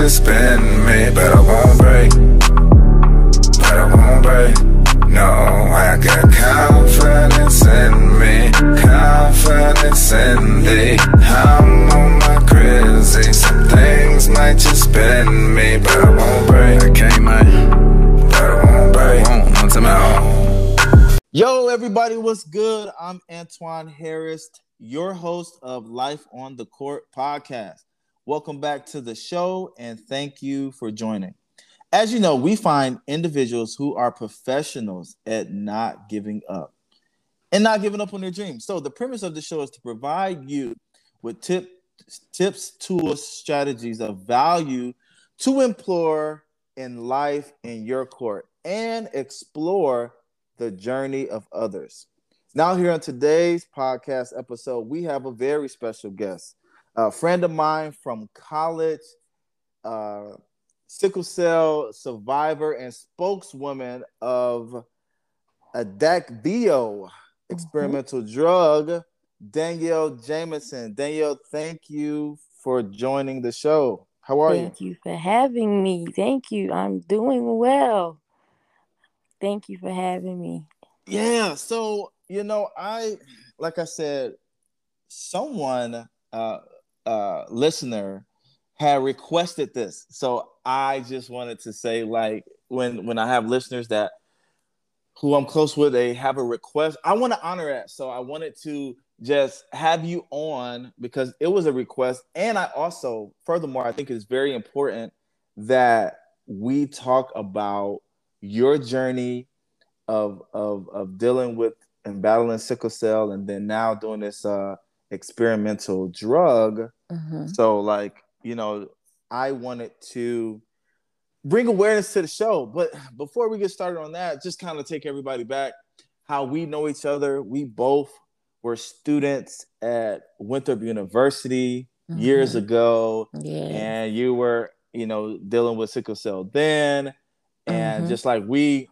just bend me, but I won't break. But I won't break. No, I got confidence in me, confidence in thee. I'm on my crazy. Some things might just bend me, but I won't break. I can't, man. But I won't break. Won't, not to me. Yo, everybody, what's good? I'm Antoine Harris, your host of Life on the Court podcast. Welcome back to the show and thank you for joining. As you know, we find individuals who are professionals at not giving up and not giving up on their dreams. So, the premise of the show is to provide you with tip, tips, tools, strategies of value to implore in life in your court and explore the journey of others. Now, here on today's podcast episode, we have a very special guest a friend of mine from college, uh, sickle cell survivor and spokeswoman of Adakveo experimental mm-hmm. drug, Danielle Jameson. Danielle, thank you for joining the show. How are thank you? Thank you for having me. Thank you. I'm doing well. Thank you for having me. Yeah. So, you know, I, like I said, someone uh, uh, listener had requested this, so I just wanted to say, like, when when I have listeners that who I'm close with, they have a request. I want to honor that, so I wanted to just have you on because it was a request, and I also, furthermore, I think it's very important that we talk about your journey of of of dealing with and battling sickle cell, and then now doing this uh, experimental drug. Mm-hmm. So, like, you know, I wanted to bring awareness to the show. But before we get started on that, just kind of take everybody back how we know each other. We both were students at Winthrop University mm-hmm. years ago. Yeah. And you were, you know, dealing with sickle cell then. And mm-hmm. just like we,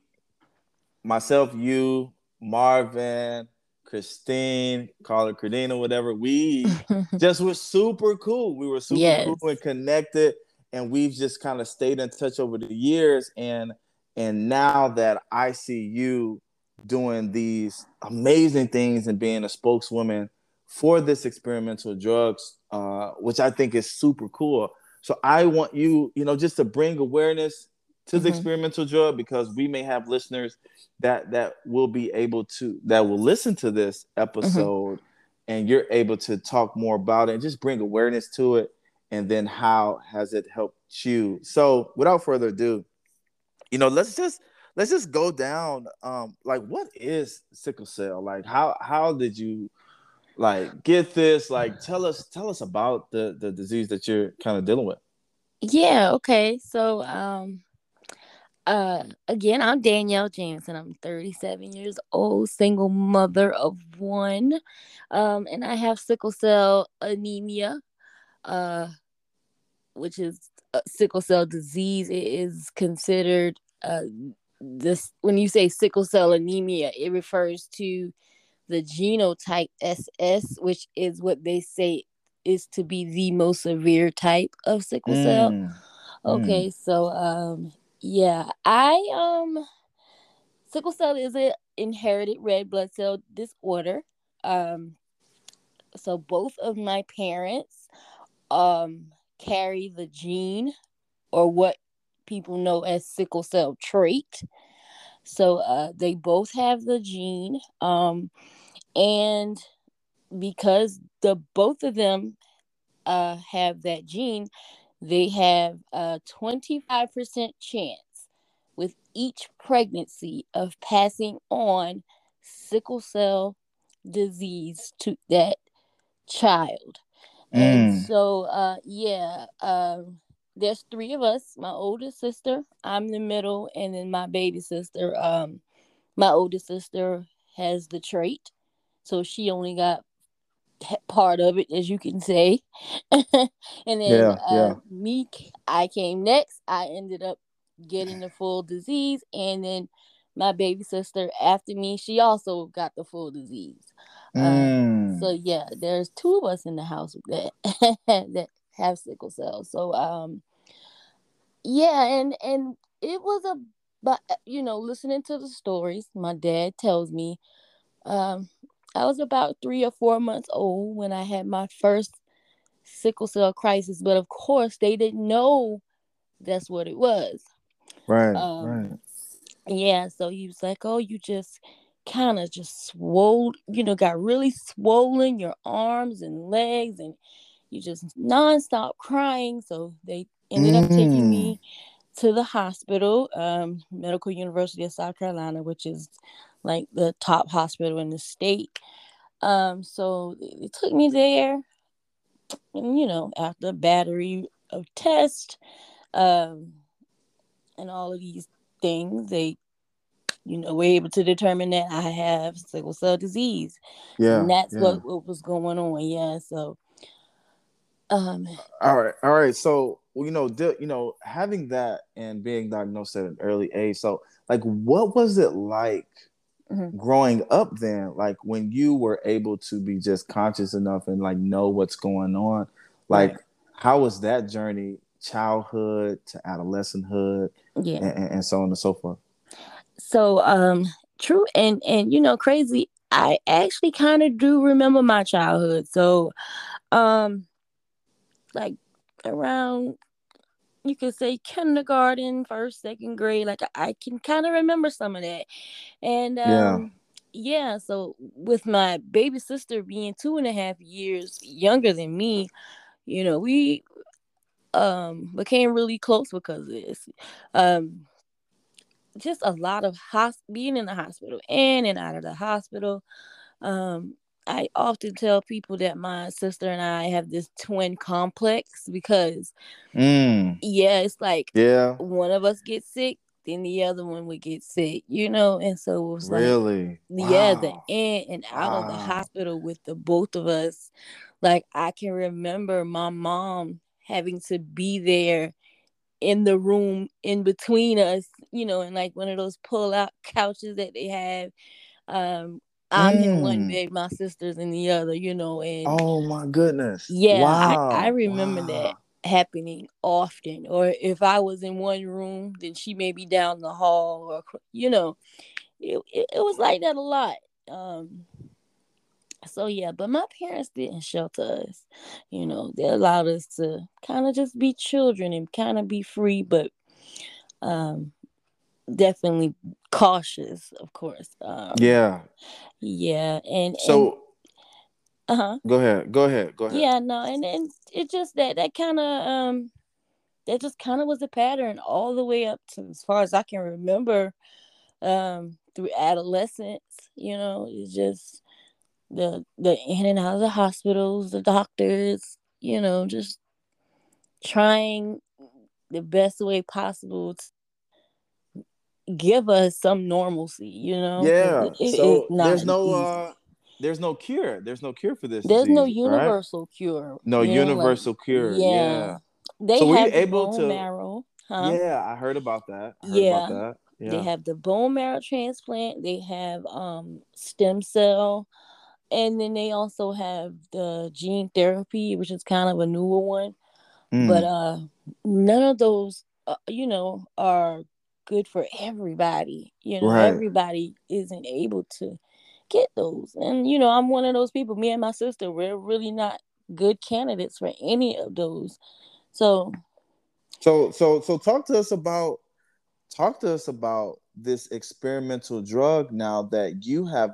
myself, you, Marvin, Christine, call her Cardina, whatever. We just were super cool. We were super yes. cool and connected, and we've just kind of stayed in touch over the years. And and now that I see you doing these amazing things and being a spokeswoman for this experimental drugs, uh, which I think is super cool. So I want you, you know, just to bring awareness to mm-hmm. the experimental drug because we may have listeners that that will be able to that will listen to this episode mm-hmm. and you're able to talk more about it and just bring awareness to it and then how has it helped you? So without further ado you know let's just let's just go down um like what is sickle cell? Like how how did you like get this? Like tell us tell us about the the disease that you're kind of dealing with. Yeah okay. So um uh, again, I'm Danielle Jansen. I'm 37 years old, single mother of one, um, and I have sickle cell anemia, uh, which is sickle cell disease. It is considered uh, this when you say sickle cell anemia, it refers to the genotype SS, which is what they say is to be the most severe type of sickle cell. Mm. Okay, mm. so um, yeah, I um sickle cell is an inherited red blood cell disorder. Um so both of my parents um carry the gene or what people know as sickle cell trait. So uh they both have the gene um and because the both of them uh have that gene, they have a 25% chance with each pregnancy of passing on sickle cell disease to that child. Mm. And so, uh, yeah, um, there's three of us my oldest sister, I'm the middle, and then my baby sister. Um, my oldest sister has the trait, so she only got part of it, as you can say. and then yeah, uh, yeah. me, I came next. I ended up getting the full disease, and then my baby sister after me, she also got the full disease. Um, mm. so yeah, there's two of us in the house that that have sickle cell. So um, yeah, and and it was a but you know, listening to the stories, my dad tells me, um, I was about three or four months old when I had my first sickle cell crisis, but of course they didn't know that's what it was. Right. Um, right. Yeah, so he was like, "Oh, you just kind of just swole, you know, got really swollen your arms and legs, and you just nonstop crying." So they ended up taking Mm. me to the hospital, um, Medical University of South Carolina, which is like the top hospital in the state. Um, so they took me there, and you know, after a battery of tests, um, and all of these things, they, you know, were able to determine that I have sickle cell disease, Yeah. and that's yeah. what what was going on. Yeah, so, um, All right, all right. So you know, di- you know, having that and being diagnosed at an early age. So, like, what was it like Mhm. growing up then? Like when you were able to be just conscious enough and like know what's going on. Like, Right. how was that journey, childhood to adolescenthood, yeah. and, and, and so on and so forth? So um true and and you know crazy I actually kind of do remember my childhood. So um like around you could say kindergarten, first, second grade, like I, can kind of remember some of that. And Yeah. um yeah, so with my baby sister being two and a half years younger than me, you know, we um became really close because of this. Um just a lot of hos- being in the hospital in and out of the hospital. Um, I often tell people that my sister and I have this twin complex because, Mm, yeah, it's like yeah. one of us gets sick, then the other one would get sick, you know, and so it was like, Really? yeah, the Wow. in and out of the hospital with the both of us. Like I can remember my mom having to be there in the room in between us, you know, and like one of those pull out couches that they have. Um, I'm in one Mm. bed, my sister's in the other, you know, and Oh my goodness. yeah, Wow. I, I remember wow. that happening often. Or if I was in one room, then she may be down the hall, or you know, it, it, it was like that a lot. Um, so yeah, but my parents didn't shelter us. You know, they allowed us to kind of just be children and kind of be free, but um, definitely cautious, of course. Um, Yeah. Yeah, and So uh huh. go ahead. Go ahead. Go ahead. Yeah, no, and and it just that that kind of um that just kind of was a pattern all the way up to as far as I can remember um through adolescence, you know, it's just the the in and out of the hospitals, the doctors, you know, just trying the best way possible to give us some normalcy, you know? Yeah. it- it So there's no uh there's no cure. There's no cure for this There's no disease, right? universal cure. No you know, like- universal cure. yeah. Yeah. They So have able bone to- marrow, huh? Yeah, I heard about that. Heard Yeah. about that. Yeah. They have the bone marrow transplant. They have um stem cell, and then they also have the gene therapy, which is kind of a newer one. But Mm. uh, none of those, uh, you know, are good for everybody. You know, Right. everybody isn't able to get those, and you know, I'm one of those people. Me and my sister, we're really not good candidates for any of those. So So so so talk to us about talk to us about this experimental drug now that you have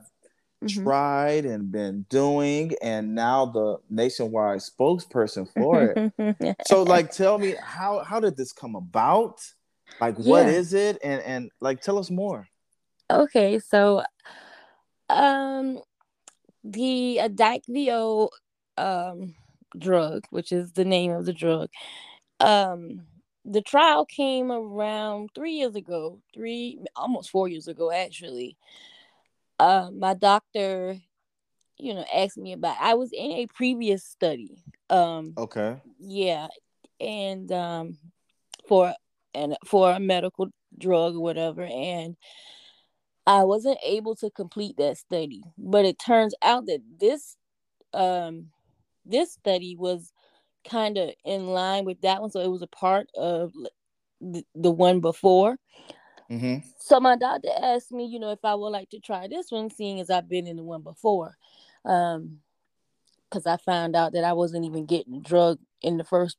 mhm. tried and been doing and now the nationwide spokesperson for it. so like tell me how how did this come about? Like what Yeah. is it and and like tell us more. Okay, so um the Adakveo um drug, which is the name of the drug, um the trial came around three years ago, three almost four years ago actually. Uh, my doctor, you know, asked me about I was in a previous study. Um Okay. yeah, and um for and for a medical drug or whatever, and I wasn't able to complete that study. But it turns out that this um this study was kind of in line with that one, so it was a part of the, the one before. Mm-hmm. So my doctor asked me, you know, if I would like to try this one, seeing as I've been in the one before. Um, because I found out that I wasn't even getting drug in the first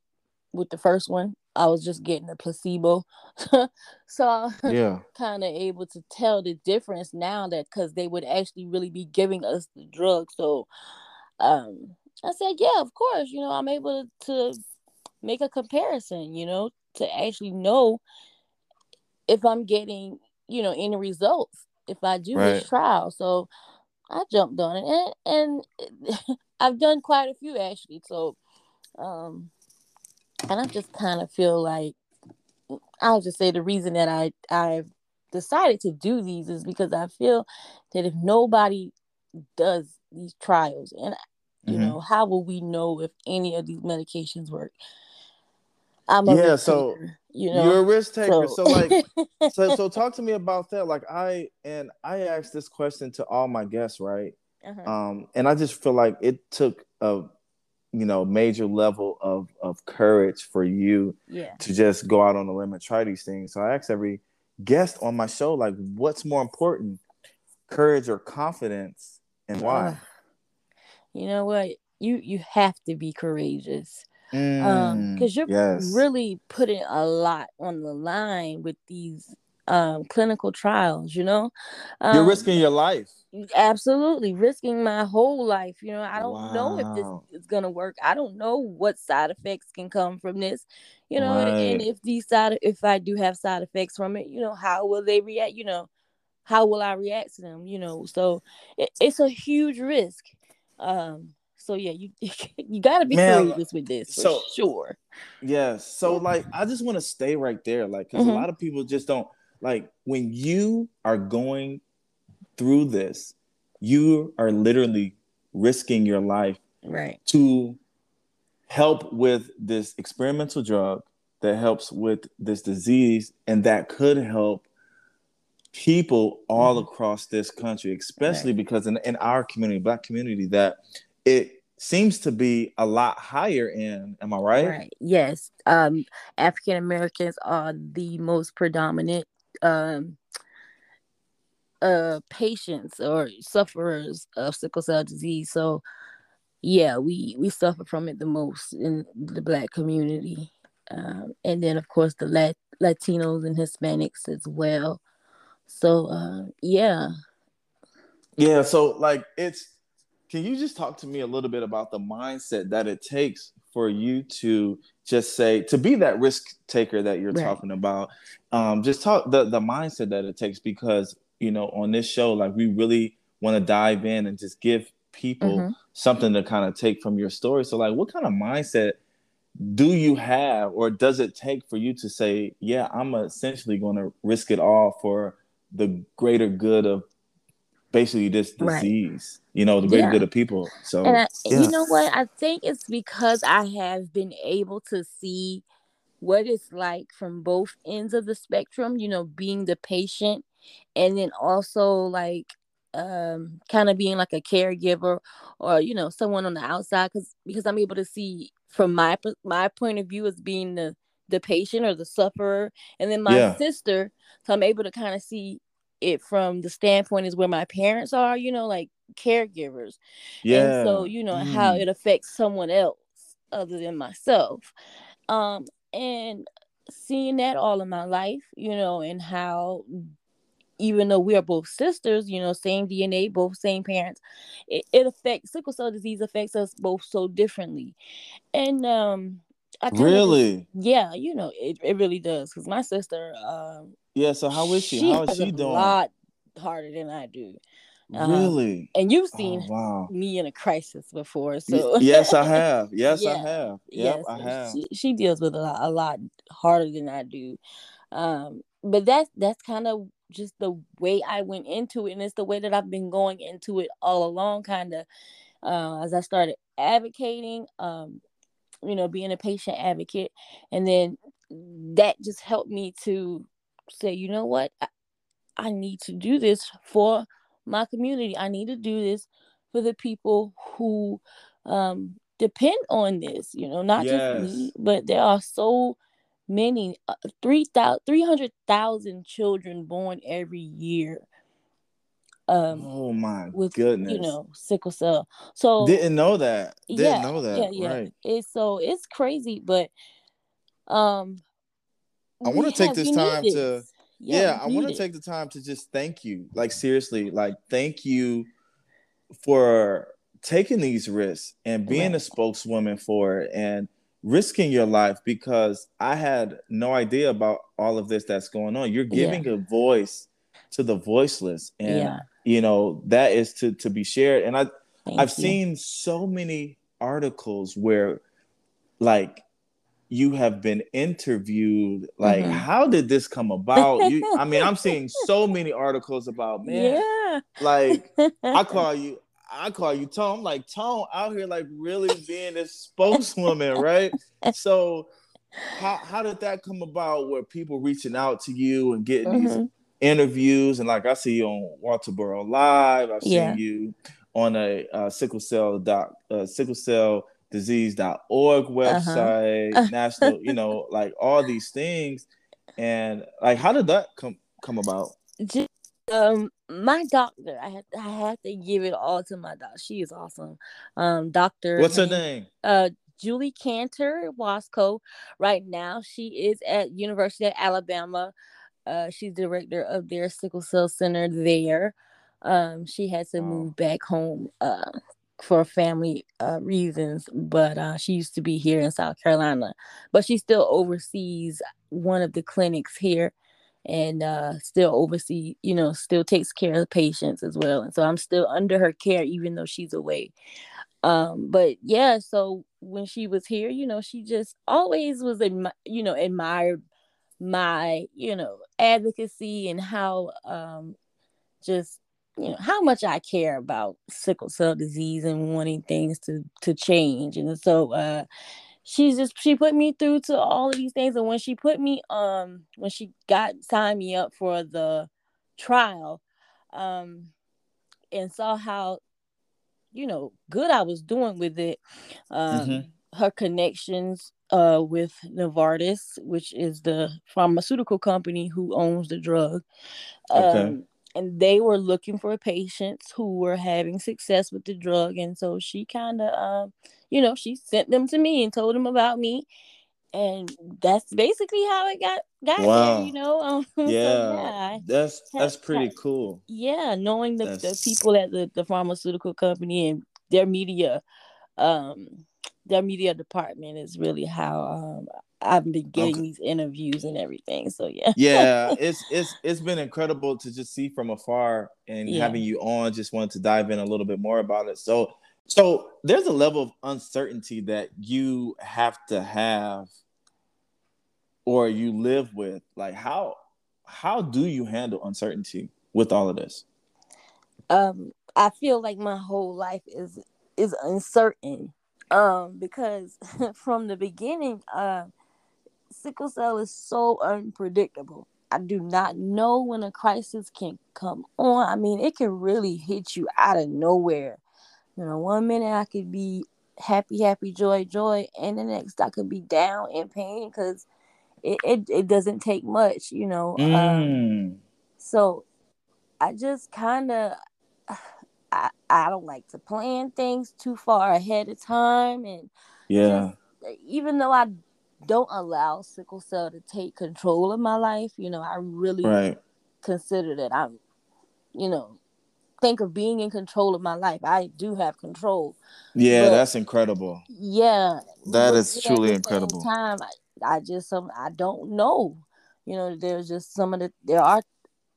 with the first one. I was just getting a placebo. so Yeah. kind of able to tell the difference now that because they would actually really be giving us the drug. So um I said, yeah, of course, you know, I'm able to make a comparison, you know, to actually know if I'm getting, you know, any results if I do Right. this trial. So I jumped on it and, and I've done quite a few actually. So um and I just kind of feel like I'll just say the reason that I I've decided to do these is because I feel that if nobody does these trials and you Mhm. know how will we know if any of these medications work i'm a Yeah, so taker, you know You're a risk taker. So, like, like so so talk to me about that. Like I and I asked this question to all my guests, right? uh-huh. Um, and I just feel like it took a you know major level of of courage for you yeah to just go out on a limb and try these things. So I asked every guest on my show, like, what's more important, courage or confidence, and why? Ugh. you know what you you have to be courageous um Mm, because you're yes. really putting a lot on the line with these um clinical trials you know You're um, risking your life. absolutely risking my whole life you know i don't know if this is gonna work i don't know what side effects can come from this you know and, and if these side if i do have side effects from it you know how will they react you know how will i react to them you know so it, it's a huge risk um so yeah you you got to be Man, courageous with this for so- sure Yes. So like I just want to stay right there. Like because Mhm. a lot of people just don't like when you are going through this, you are literally risking your life right. to help with this experimental drug that helps with this disease and that could help people all Mhm. across this country especially because in, in our community black community that it seems to be a lot higher in am i right, right. Yes. Um african americans are the most predominant um uh patients or sufferers of sickle cell disease. So yeah we we suffer from it the most in the black community. Um and then of course the Lat- latinos and hispanics as well. So uh yeah. Yeah, so like it's can you just talk to me a little bit about the mindset that it takes for you to just say to be that risk taker that you're Right. talking about? Um just talk the the mindset that it takes because you know on this show like we really want to dive in and just give people Mhm. something to kind of take from your story. So like what kind of mindset do you have or does it take for you to say, yeah, I'm essentially going to risk it all for the greater good of basically this Right. disease, you know, the greater Yeah. good of people. So And I, yeah. you know what? I think it's because I have been able to see what it's like from both ends of the spectrum, you know, being the patient and then also like um kind of being like a caregiver or you know someone on the outside cuz because I'm able to see from my my point of view as being the the patient or the sufferer and then my Yeah. sister so I'm able to kind of see it from the standpoint is where my parents are, you know, like caregivers yeah. and so you know how Mm. it affects someone else other than myself um and seeing that all in my life you know and how even though we are both sisters you know same dna both same parents it, it affects sickle cell disease affects us both so differently and um I Really? yeah you know it, it really does because my sister um Yeah, so how is she? How is she a lot harder than i do um, really? and you've Oh, seen wow. me in a crisis before. So yes, I have. Yes, I have. Yep, yes, I have. she, she deals with a lot, a lot harder than I do. Um, but that's that's kind of just the way I went into it, and it's the way that I've been going into it all along. Kind of uh, as I started advocating, um, you know, being a patient advocate, and then that just helped me to say, you know what, I, I need to do this for my community. I need to do this for the people who um, depend on this. You know, not just me, but there are so many uh, 300,000 children born every year um oh my with goodness. you know sickle cell so Didn't know that. Didn't yeah know that. yeah yeah Right. it's so it's crazy but um I wanna take this time to- this. Yeah, I want to take the time to just thank you. Like seriously, like thank you for taking these risks and being Right. a spokeswoman for it and risking your life because I had no idea about all of this that's going on. You're Yeah. giving a voice to the voiceless and Yeah. you know that is to to be shared and I Thank I've you. seen so many articles where like you have been interviewed like Mhm. how did this come about you i mean i'm seeing so many articles about man yeah like i call you i call you tone like tone out here like really being this spokeswoman right so how, how did that come about where people reaching out to you and getting these Mhm. interviews and like I see you on Walterboro Live. I've Yeah. seen you on a uh, sickle cell doc, uh, sickle cell disease.org website, Uh-huh. national, you know, like all these things. And like, how did that come come about? Just, um my doctor i had i had to give it all to my doctor she is awesome um doctor What's her name? uh Julie Kanter Washko right now she is at university of alabama uh she's director of their sickle cell center there um she had to move back home uh for family uh, reasons but uh she used to be here in south carolina but she still oversees one of the clinics here and uh still oversee you know still takes care of patients as well and so i'm still under her care even though she's away. Um but yeah so when she was here you know she just always was admi- you know admired my you know advocacy and how um just you know how much i care about sickle cell disease and wanting things to to change and so uh she's just she put me through to all of these things and when she put me um when she got signed me up for the trial um and saw how you know good i was doing with it um Mhm. her connections uh with Novartis which is the pharmaceutical company who owns the drug Okay. um and they were looking for patients who were having success with the drug and so she kind of um you know she sent them to me and told them about me and that's basically how it got got Wow. there you know um, so, Yeah, yeah, that's that's pretty cool. yeah knowing the, the people at the, the pharmaceutical company and their media um their media department is really how um i've been getting Okay. these interviews and everything so yeah yeah it's it's it's been incredible to just see from afar and Yeah. having you on just wanted to dive in a little bit more about it so so there's a level of uncertainty that you have to have or you live with like how how do you handle uncertainty with all of this um i feel like my whole life is is uncertain um because from the beginning uh sickle cell is so unpredictable. I do not know when a crisis can come on. I mean it can really hit you out of nowhere. You know one minute i could be happy happy joy joy and the next i could be down in pain because it, it, it doesn't take much you know um, Mm. so I just kind of I I don't like to plan things too far ahead of time and yeah. just, even though I don't allow sickle cell to take control of my life, you know, I really right consider that I'm you know think of being in control of my life. I do have control. yeah But- that's incredible Yeah. that is truly incredible. Time I, I just some I don't know. You know, there's just some of the there are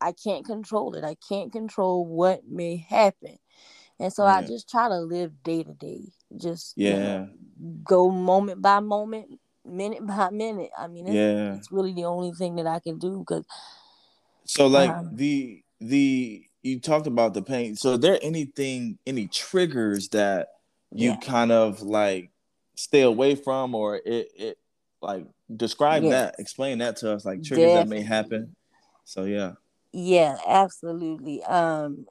I can't control it. I can't control what may happen. And so I just try to live day to day. Just you know, yeah go moment by moment, minute by minute. I mean, it's, yeah it's really the only thing that I can do because So like Um, the the you talked about the pain. So are there anything any triggers that you Yeah. kind of like stay away from or it it like describe Yes. that, explain that to us like triggers that may happen. So yeah. Yeah, absolutely. Um,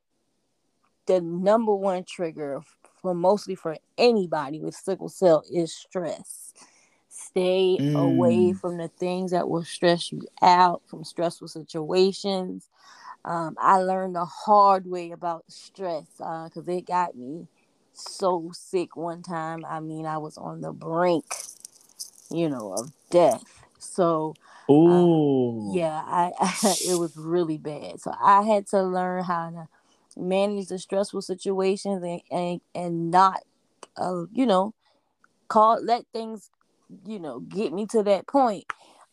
the number one trigger for mostly for anybody with sickle cell is stress. Stay away Mm. from the things that will stress you out, from stressful situations. Um, I learned the hard way about stress because it got me so sick one time. I mean, I was on the brink, you know, of death. So Ooh. yeah, I, it was really bad. So I had to learn how to manage the stressful situations and and, and not, uh, you know, call let things, you know, get me to that point.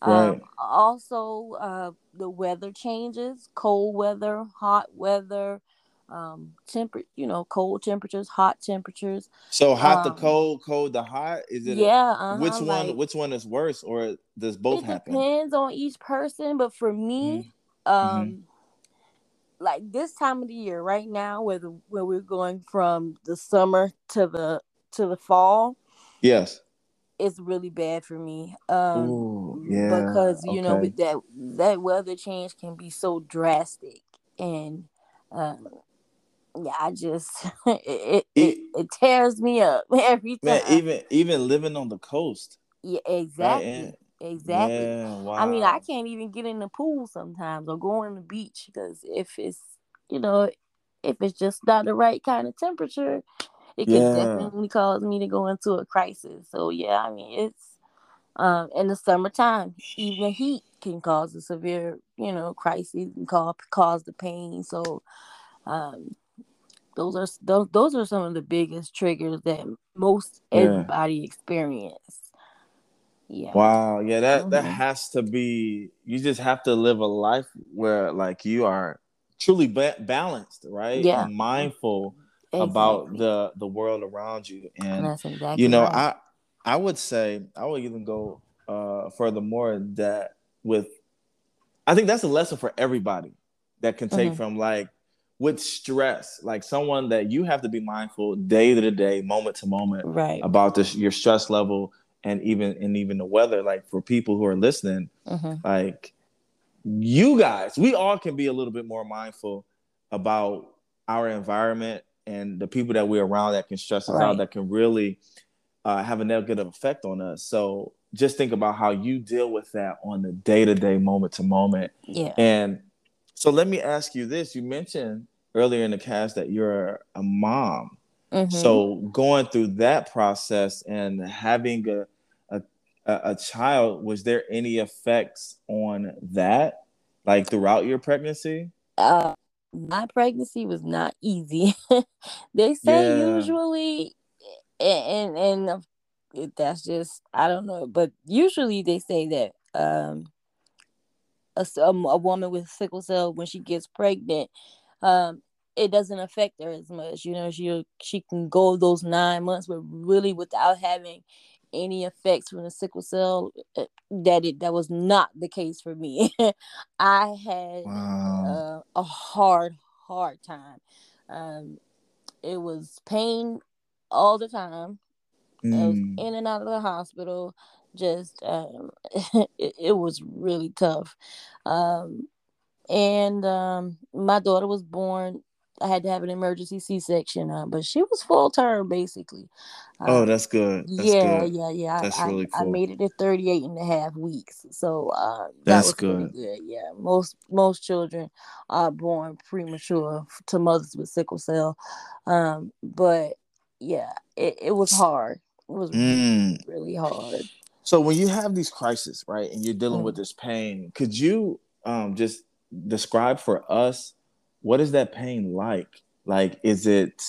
Right. Um, also, uh, the weather changes: cold weather, hot weather, um, temper, you know, cold temperatures, hot temperatures. So hot to Um, cold, cold to hot. Is it? a- Yeah, uh-huh, which one? like- which one is worse, or does both it happen? depends on each person, but for me, um, like this time of the year, right now, where the where we're going from the summer to the to the fall, Yes. It's really bad for me. Um, Ooh, yeah. because you know okay. with that that weather change can be so drastic, and um, yeah, I just it it, it, it tears me up every time. Man, even even living on the coast. yeah, exactly, And- exactly. Yeah, wow. I mean, I can't even get in the pool sometimes or go on the beach because if it's, you know, if it's just not the right kind of temperature, it can Yeah. definitely cause me to go into a crisis. So yeah, I mean, it's um in the summertime, even heat can cause a severe, you know, crisis and cause cause the pain. So um those are those those are some of the biggest triggers that most Yeah. everybody experience. Yeah. Wow. Yeah, that that Mhm. has to be. You just have to live a life where like you are truly ba- balanced, right? Yeah. And mindful about the the world around you. And exactly you know, right. I I would say I would even go uh furthermore that with I think that's a lesson for everybody that can take Mhm. from like with stress, like someone that you have to be mindful day to day, moment to moment right. about this your stress level and even and even the weather. Like for people who are listening, hmm like you guys, we all can be a little bit more mindful about our environment and the people that we're around that can stress us Right. out, that can really uh, have a negative effect on us. So just think about how you deal with that on the day to day, moment to moment. Yeah. And so let me ask you this: you mentioned earlier in the cast that you're a mom. Mhm. So going through that process and having a, a a a child, was there any effects on that, like throughout your pregnancy? uh, my pregnancy was not easy. they say Yeah. usually, and and, and that's just I don't know, but usually they say that um a, um, a woman with sickle cell when she gets pregnant, um, it doesn't affect her as much. You know, she she can go those nine months, but really without having any effects from the sickle cell. uh, That it that was not the case for me. I had Wow. uh, a hard, hard time. Um, it was pain all the time. I was Mm. in and out of the hospital. Just um, it, it was really tough. Um, and um, my daughter was born. I had to have an emergency C-section, uh, but she was full term basically. Oh, Um, that's good. That's yeah, good. yeah, yeah. I- That's I, really I made it at 38 and a half weeks. So uh, that That's was good. good. Yeah. Most most children are born premature to mothers with sickle cell. Um, but yeah, it, it was hard. It was Mm. really hard. So when you have these crises, right, and you're dealing Mm. with this pain, could you um, just describe for us what is that pain like? Like, is it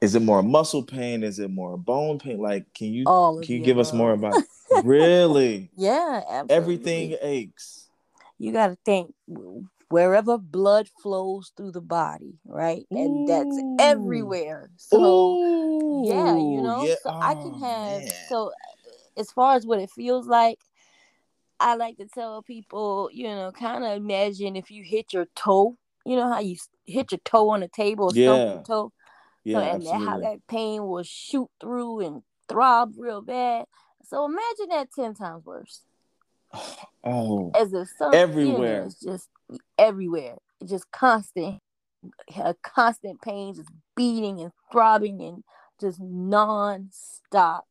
is it more muscle pain? Is it more bone pain? Like, can you All can you give us more about really yeah, absolutely. everything aches? you got to think wherever blood flows through the body, right? And that's everywhere. So Ooh, yeah, you know, yeah. so I can Oh, have man. so as far as what it feels like, I like to tell people, you know, kind of imagine if you hit your toe. You know how you hit your toe on the table Yeah. your toe, yeah, so and that, how that pain will shoot through and throb real bad. So imagine that ten times worse. Oh, as if some Everywhere. it's just everywhere. Just constant, a constant pain, just beating and throbbing and just non-stop,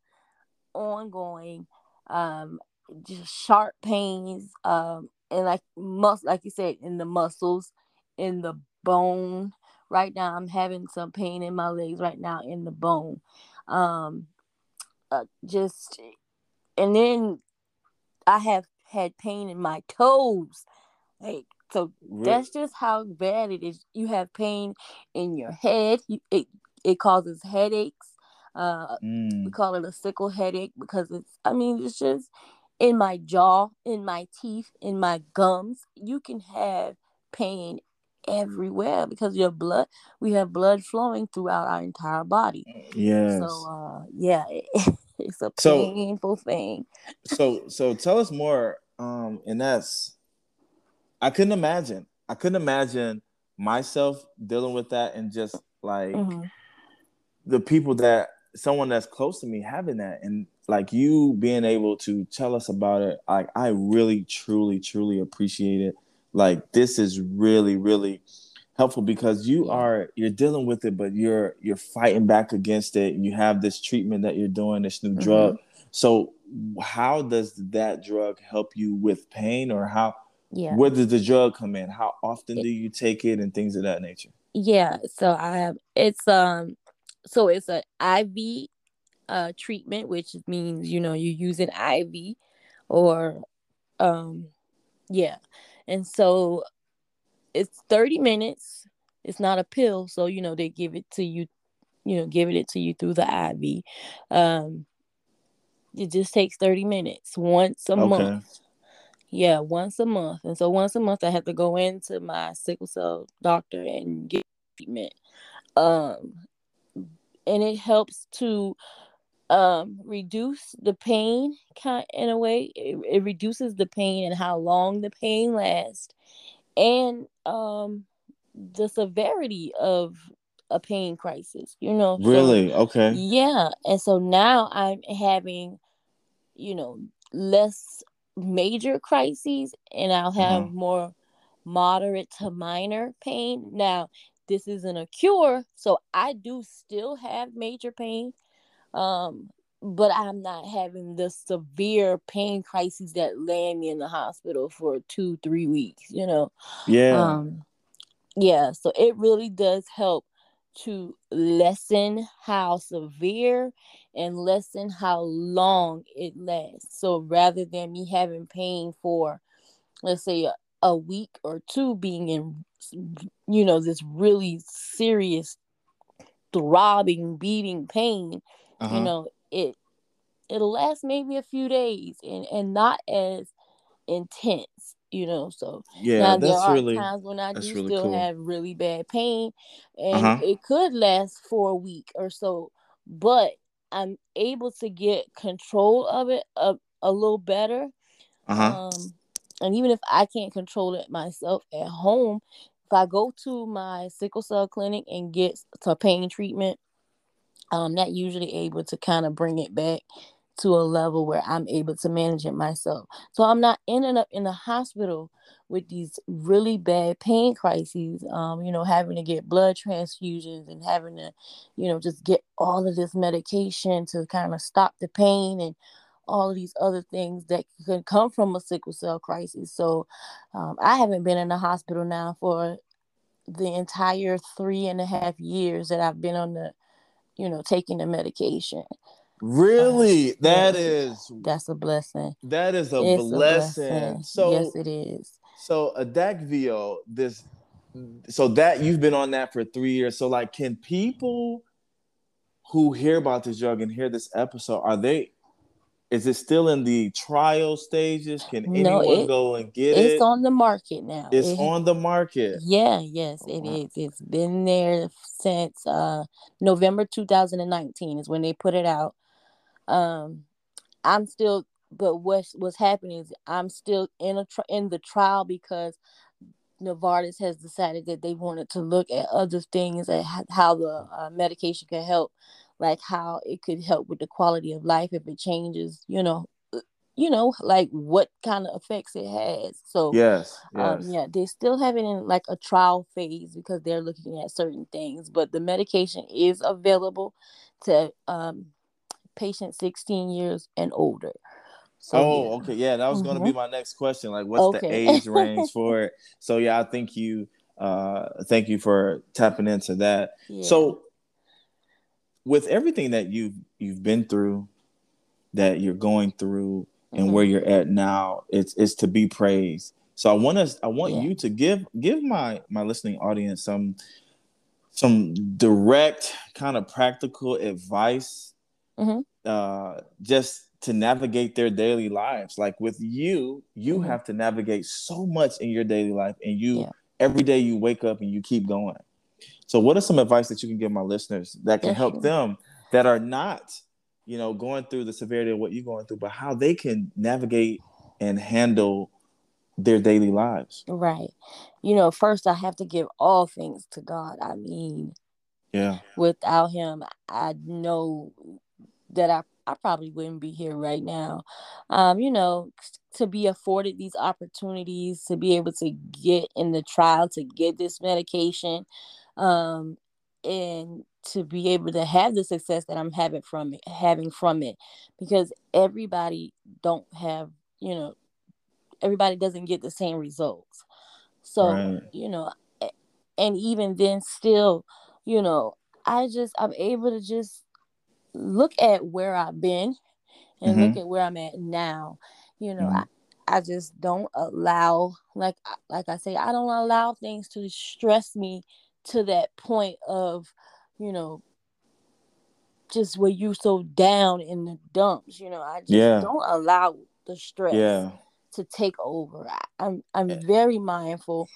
ongoing. um, just sharp pains, um, and like mus like you said, in the muscles, in the bone. Right now, I'm having some pain in my legs right now in the bone. Um, uh, just and then I have had pain in my toes. Like so that's just how bad it is. You have pain in your head. You, it it causes headaches. Uh, mm. we call it a sickle headache because it's. I mean, it's just in my jaw, in my teeth, in my gums. You can have pain everywhere because your blood. We have blood flowing throughout our entire body. yeah So, uh, yeah, it, it's a painful so, thing. so, so tell us more. Um, and that's I couldn't imagine. I couldn't imagine myself dealing with that and just like mm-hmm. the people that someone that's close to me having that and like you being able to tell us about it like i really truly truly appreciate it like this is really really helpful because you are you're dealing with it but you're you're fighting back against it. You have this treatment that you're doing this new mm-hmm. drug. So how does that drug help you with pain or how yeah. where does the drug come in? How often do you take it and things of that nature? Yeah so i have it's um so it's an iv uh treatment which means you know you use an iv or um yeah and so it's 30 minutes it's not a pill so you know they give it to you you know giving it to you through the iv um it just takes 30 minutes once a okay. month yeah, once a month. And so once a month I have to go into my sickle cell doctor and get treatment. Um and it helps to um reduce the pain kind in a way. It, it reduces the pain and how long the pain lasts and um the severity of a pain crisis, you know. Really? So, okay. Yeah. And so now I'm having, you know, less major crises and I'll have uh-huh. more moderate to minor pain. Now, this isn't a cure, so I do still have major pain. Um, but I'm not having the severe pain crises that land me in the hospital for two, three weeks, you know. Yeah. Um, yeah, so it really does help to lessen how severe and lessen how long it lasts. So rather than me having pain for, let's say, a, a week or two being in, you know, this really serious, throbbing, beating pain, uh-huh. you know, it it'll last maybe a few days and and not as intense you know. So yeah, now there are really, times when I do really still cool. have really bad pain, and uh-huh. it could last for a week or so, but I'm able to get control of it a, a little better. Uh-huh. Um, and even if I can't control it myself at home, if I go to my sickle cell clinic and get some pain treatment, um, that usually able to kind of bring it back to a level where I'm able to manage it myself. So I'm not ending up in the hospital with these really bad pain crises, um, you know, having to get blood transfusions and having to, you know, just get all of this medication to kind of stop the pain and all of these other things that could come from a sickle cell crisis. So um, I haven't been in the hospital now for the entire three and a half years that I've been on the, you know, taking the medication. Really? Uh, that is that's a blessing. That is a, blessing. a blessing. So yes, it is. So Adakveo, this so that you've been on that for three years. So like can people who hear about this drug and hear this episode, are they is it still in the trial stages? Can no, anyone it, go and get it's it? It's on the market now. It's it, on the market. Yeah, yes, it oh, is. It's been there since uh November 2019 is when they put it out. Um, I'm still, but what's what's happening is I'm still in a in the trial because Novartis has decided that they wanted to look at other things and how the uh, medication can help, like how it could help with the quality of life if it changes, you know, uh, you know, like what kind of effects it has. So yes, um, yes. Um, yeah, they still have it in like a trial phase because they're looking at certain things, but the medication is available to um, patients 16 years and older. So, oh, yeah. okay, yeah, that was going to be my next question. Like, what's the age range for it? So, yeah, I think you, uh, thank you for tapping into that. Yeah. So, with everything that you've you've been through, that you're going through, and Mhm. where you're at now, it's it's to be praised. So, I want us, I want Yeah. you to give give my my listening audience some some direct kind of practical advice, Mhm. uh, just to navigate their daily lives. Like with you, you Mhm. have to navigate so much in your daily life, and you Yeah. every day you wake up and you keep going. So, what are some advice that you can give my listeners that can help them that are not, you know, going through the severity of what you're going through, but how they can navigate and handle their daily lives? Right. You know, first I have to give all things to God. I mean, Yeah. without him, I know that I, I probably wouldn't be here right now. Um, you know, to be afforded these opportunities, to be able to get in the trial, to get this medication, um, and to be able to have the success that I'm having from it, having from it, because everybody don't have, you know, everybody doesn't get the same results. So, Right. you know, and even then still, you know, I just I'm able to just look at where I've been and look at where I'm at now. You know, Mhm. I, I just don't allow like like I say, I don't allow things to stress me to that point of, you know, just where you so down in the dumps. You know, I just Yeah. don't allow the stress Yeah. to take over. I, I'm I'm Yeah. very mindful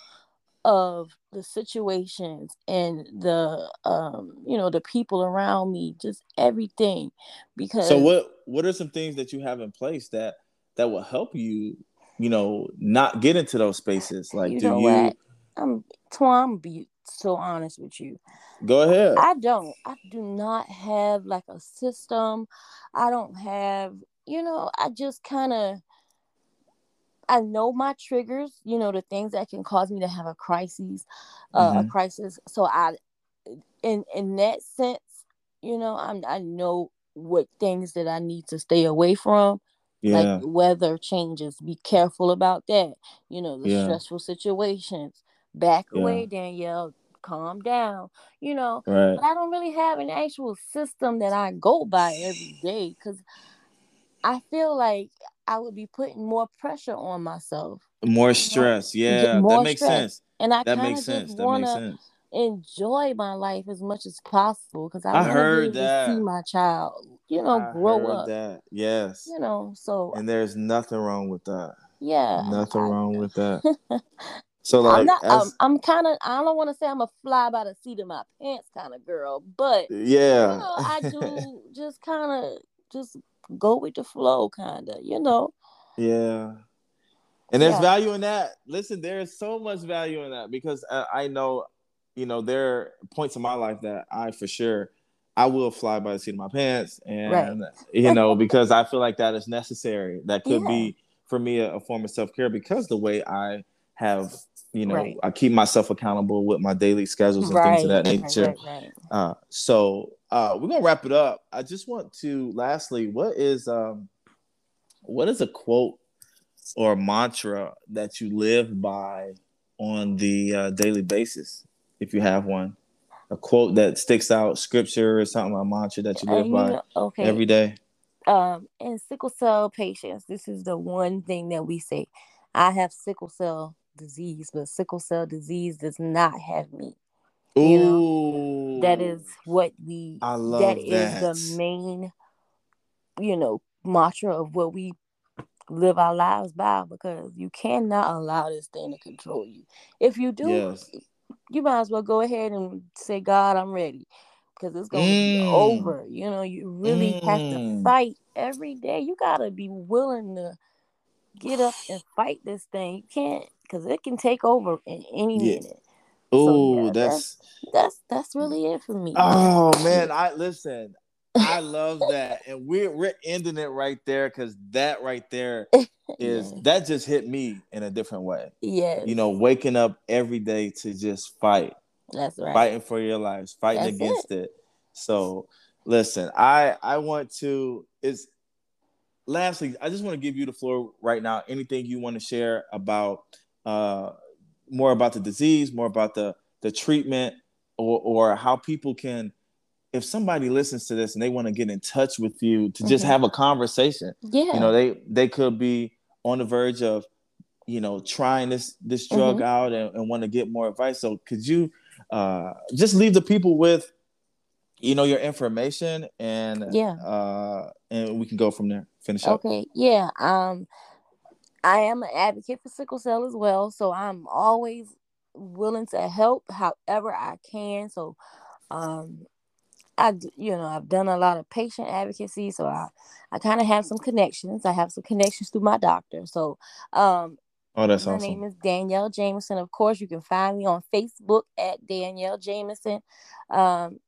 of the situations and the um you know the people around me, just everything. Because So what what are some things that you have in place that that will help you, you know, not get into those spaces? Like you do you what? I'm Twan, I'm be so honest with you. go ahead? I don't. I do not have like a system. I don't have, you know, I just kind of I know my triggers, you know, the things that can cause me to have a crisis, uh, a Mhm. crisis. So I in in that sense, you know, I'm I know what things that I need to stay away from. yeah. Like weather changes, be careful about that. You know, the Yeah. stressful situations. Back Yeah. away, Danielle. Calm down. You know, right. but I don't really have an actual system that I go by every day because I feel like I would be putting more pressure on myself More stress. Yeah. That makes stress. sense. and I That kind makes of sense. just That makes want to sense. enjoy my life as much as possible because I, I want to be heard that. see my child, you know, I grow up. that. Yes. You know, so And there's nothing wrong with that. yeah, Nothing I, wrong with that. So I'm like not. I'm, as I'm kind of. I don't want to say I'm a fly by the seat of my pants kind of girl, but yeah. you know, I do just kind of just go with the flow, kind of. You know, Yeah. And there's Yeah. value in that. Listen, there is so much value in that because uh, I know, you know, there are points in my life that I for sure I will fly by the seat of my pants, and you know, because I feel like that is necessary. That could Yeah. be for me a, a form of self care because the way I have, you know, Right. I keep myself accountable with my daily schedules and right, things of that nature. right, right. Uh, so uh, we're gonna wrap it up. I just want to, lastly, what is um, what is a quote or a mantra that you live by on the uh, daily basis, if you have one? A quote that sticks out, scripture or something, a mantra that you live by okay. every day. um in sickle cell patients this is the one thing that we say i have sickle cell disease but sickle cell disease does not have me You know, that is what we I love is that. the main you know mantra of what we live our lives by because you cannot allow this thing to control you if you do yes. you might as well go ahead and say god i'm ready because it's going to be Mm. over you know you really have to Mm. fight every day you got to be willing to get up and fight this thing you can't because it can take over in any Yeah. minute Ooh, So, yeah, that's that's that's really it for me Oh man, I listen. I love that, and we're we're ending it right there because that right there is that just hit me in a different way. Yeah, You know, waking up every day to just fight, that's right fighting for your lives, fighting That's against it. So, listen, I I want to is lastly, I just want to give you the floor right now. Anything you want to share about uh, more about the disease, more about the the treatment, or or how people can, if somebody listens to this and they want to get in touch with you to just Mhm. have a conversation. Yeah. You know, they they could be on the verge of, you know, trying this this drug Mhm. out and, and want to get more advice. So could you uh, just leave the people with, you know, your information and Yeah. uh, and we can go from there. Finish up. Okay, yeah. Um, I am an advocate for sickle cell as well, so I'm always willing to help however I can. So, um, I you know I've done a lot of patient advocacy, so I I kind of have some connections. I have some connections through my doctor. So, um, Oh, that's my awesome. name is Danielle Jameson. Of course, you can find me on Facebook at Danielle Jameson. Um,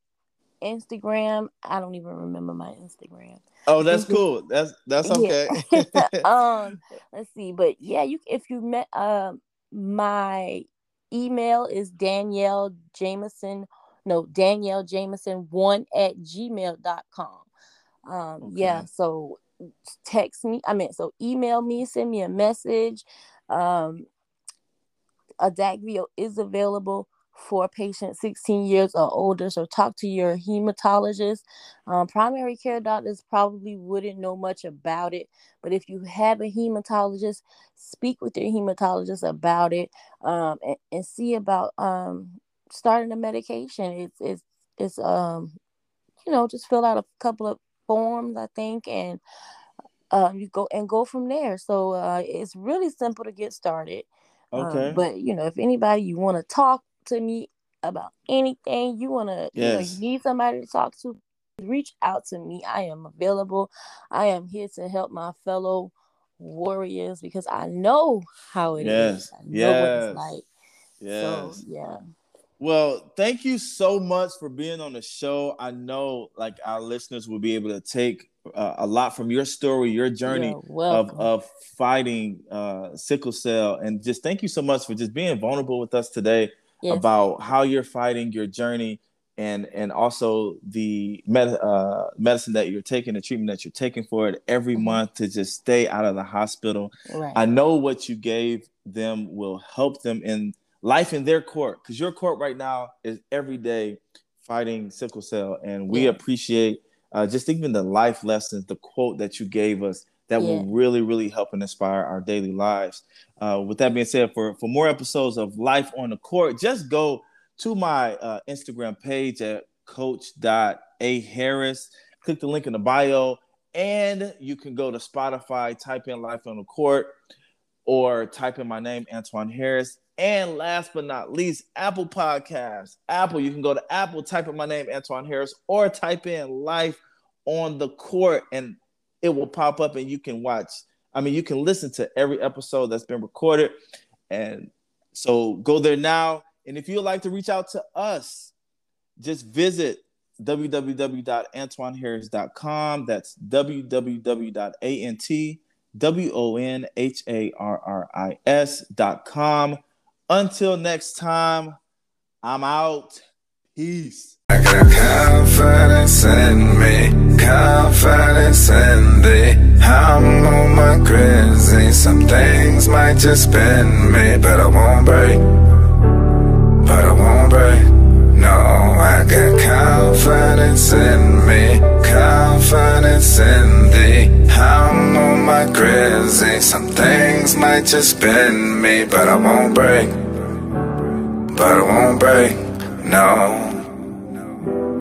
Instagram, I don't even remember my Instagram. Oh, that's cool. That's that's okay. Yeah. um, let's see, but yeah, you if you met um my email is Danielle Jameson, no Danielle Jameson one at gmail.com. Um, yeah, so text me, I mean, so email me, send me a message. Um, Adakveo is available for patients 16 years or older. So talk to your hematologist. Um, primary care doctors probably wouldn't know much about it, but if you have a hematologist, speak with your hematologist about it um, and, and see about um, starting a medication. It's it's it's um you know just fill out a couple of forms I think and um, you go and go from there. So uh, it's really simple to get started. Um, okay. but you know, if anybody you want to talk to me about anything, you want to, you know, you need somebody to talk to, reach out to me. I am available. I am here to help my fellow warriors because I know how it is. Yes. I know what Yes. like. yes. So yeah. Well, thank you so much for being on the show. I know like our listeners will be able to take uh, a lot from your story, your journey of of fighting uh, sickle cell, and just thank you so much for just being vulnerable with us today Yes. about how you're fighting your journey and and also the med- uh, medicine that you're taking, the treatment that you're taking for it every Mhm. month to just stay out of the hospital. right. I know what you gave them will help them in life in their court because your court right now is every day fighting sickle cell, and we Yeah. appreciate uh, just even the life lessons, the quote that you gave us that will really, really help and inspire our daily lives. Uh, with that being said, for for more episodes of Life on the Court, just go to my uh, Instagram page at coach.aharris. Click the link in the bio, and you can go to Spotify, type in Life on the Court, or type in my name, Antoine Harris. And last but not least, Apple Podcasts. Apple, you can go to Apple, type in my name, Antoine Harris, or type in Life on the Court, and it will pop up and you can watch. I mean, you can listen to every episode that's been recorded. And so go there now. And if you'd like to reach out to us, just visit www.antoineharris.com. That's www.antoineharris.com. Until next time, I'm out. Peace. I got confidence in me, confidence in thee. I'm on my crazy. Some things might just bend me, but I won't break. But I won't break. No, I got confidence in me, confidence in thee. I'm on my crazy. Some things might just bend me, but I won't break. But I won't break. No.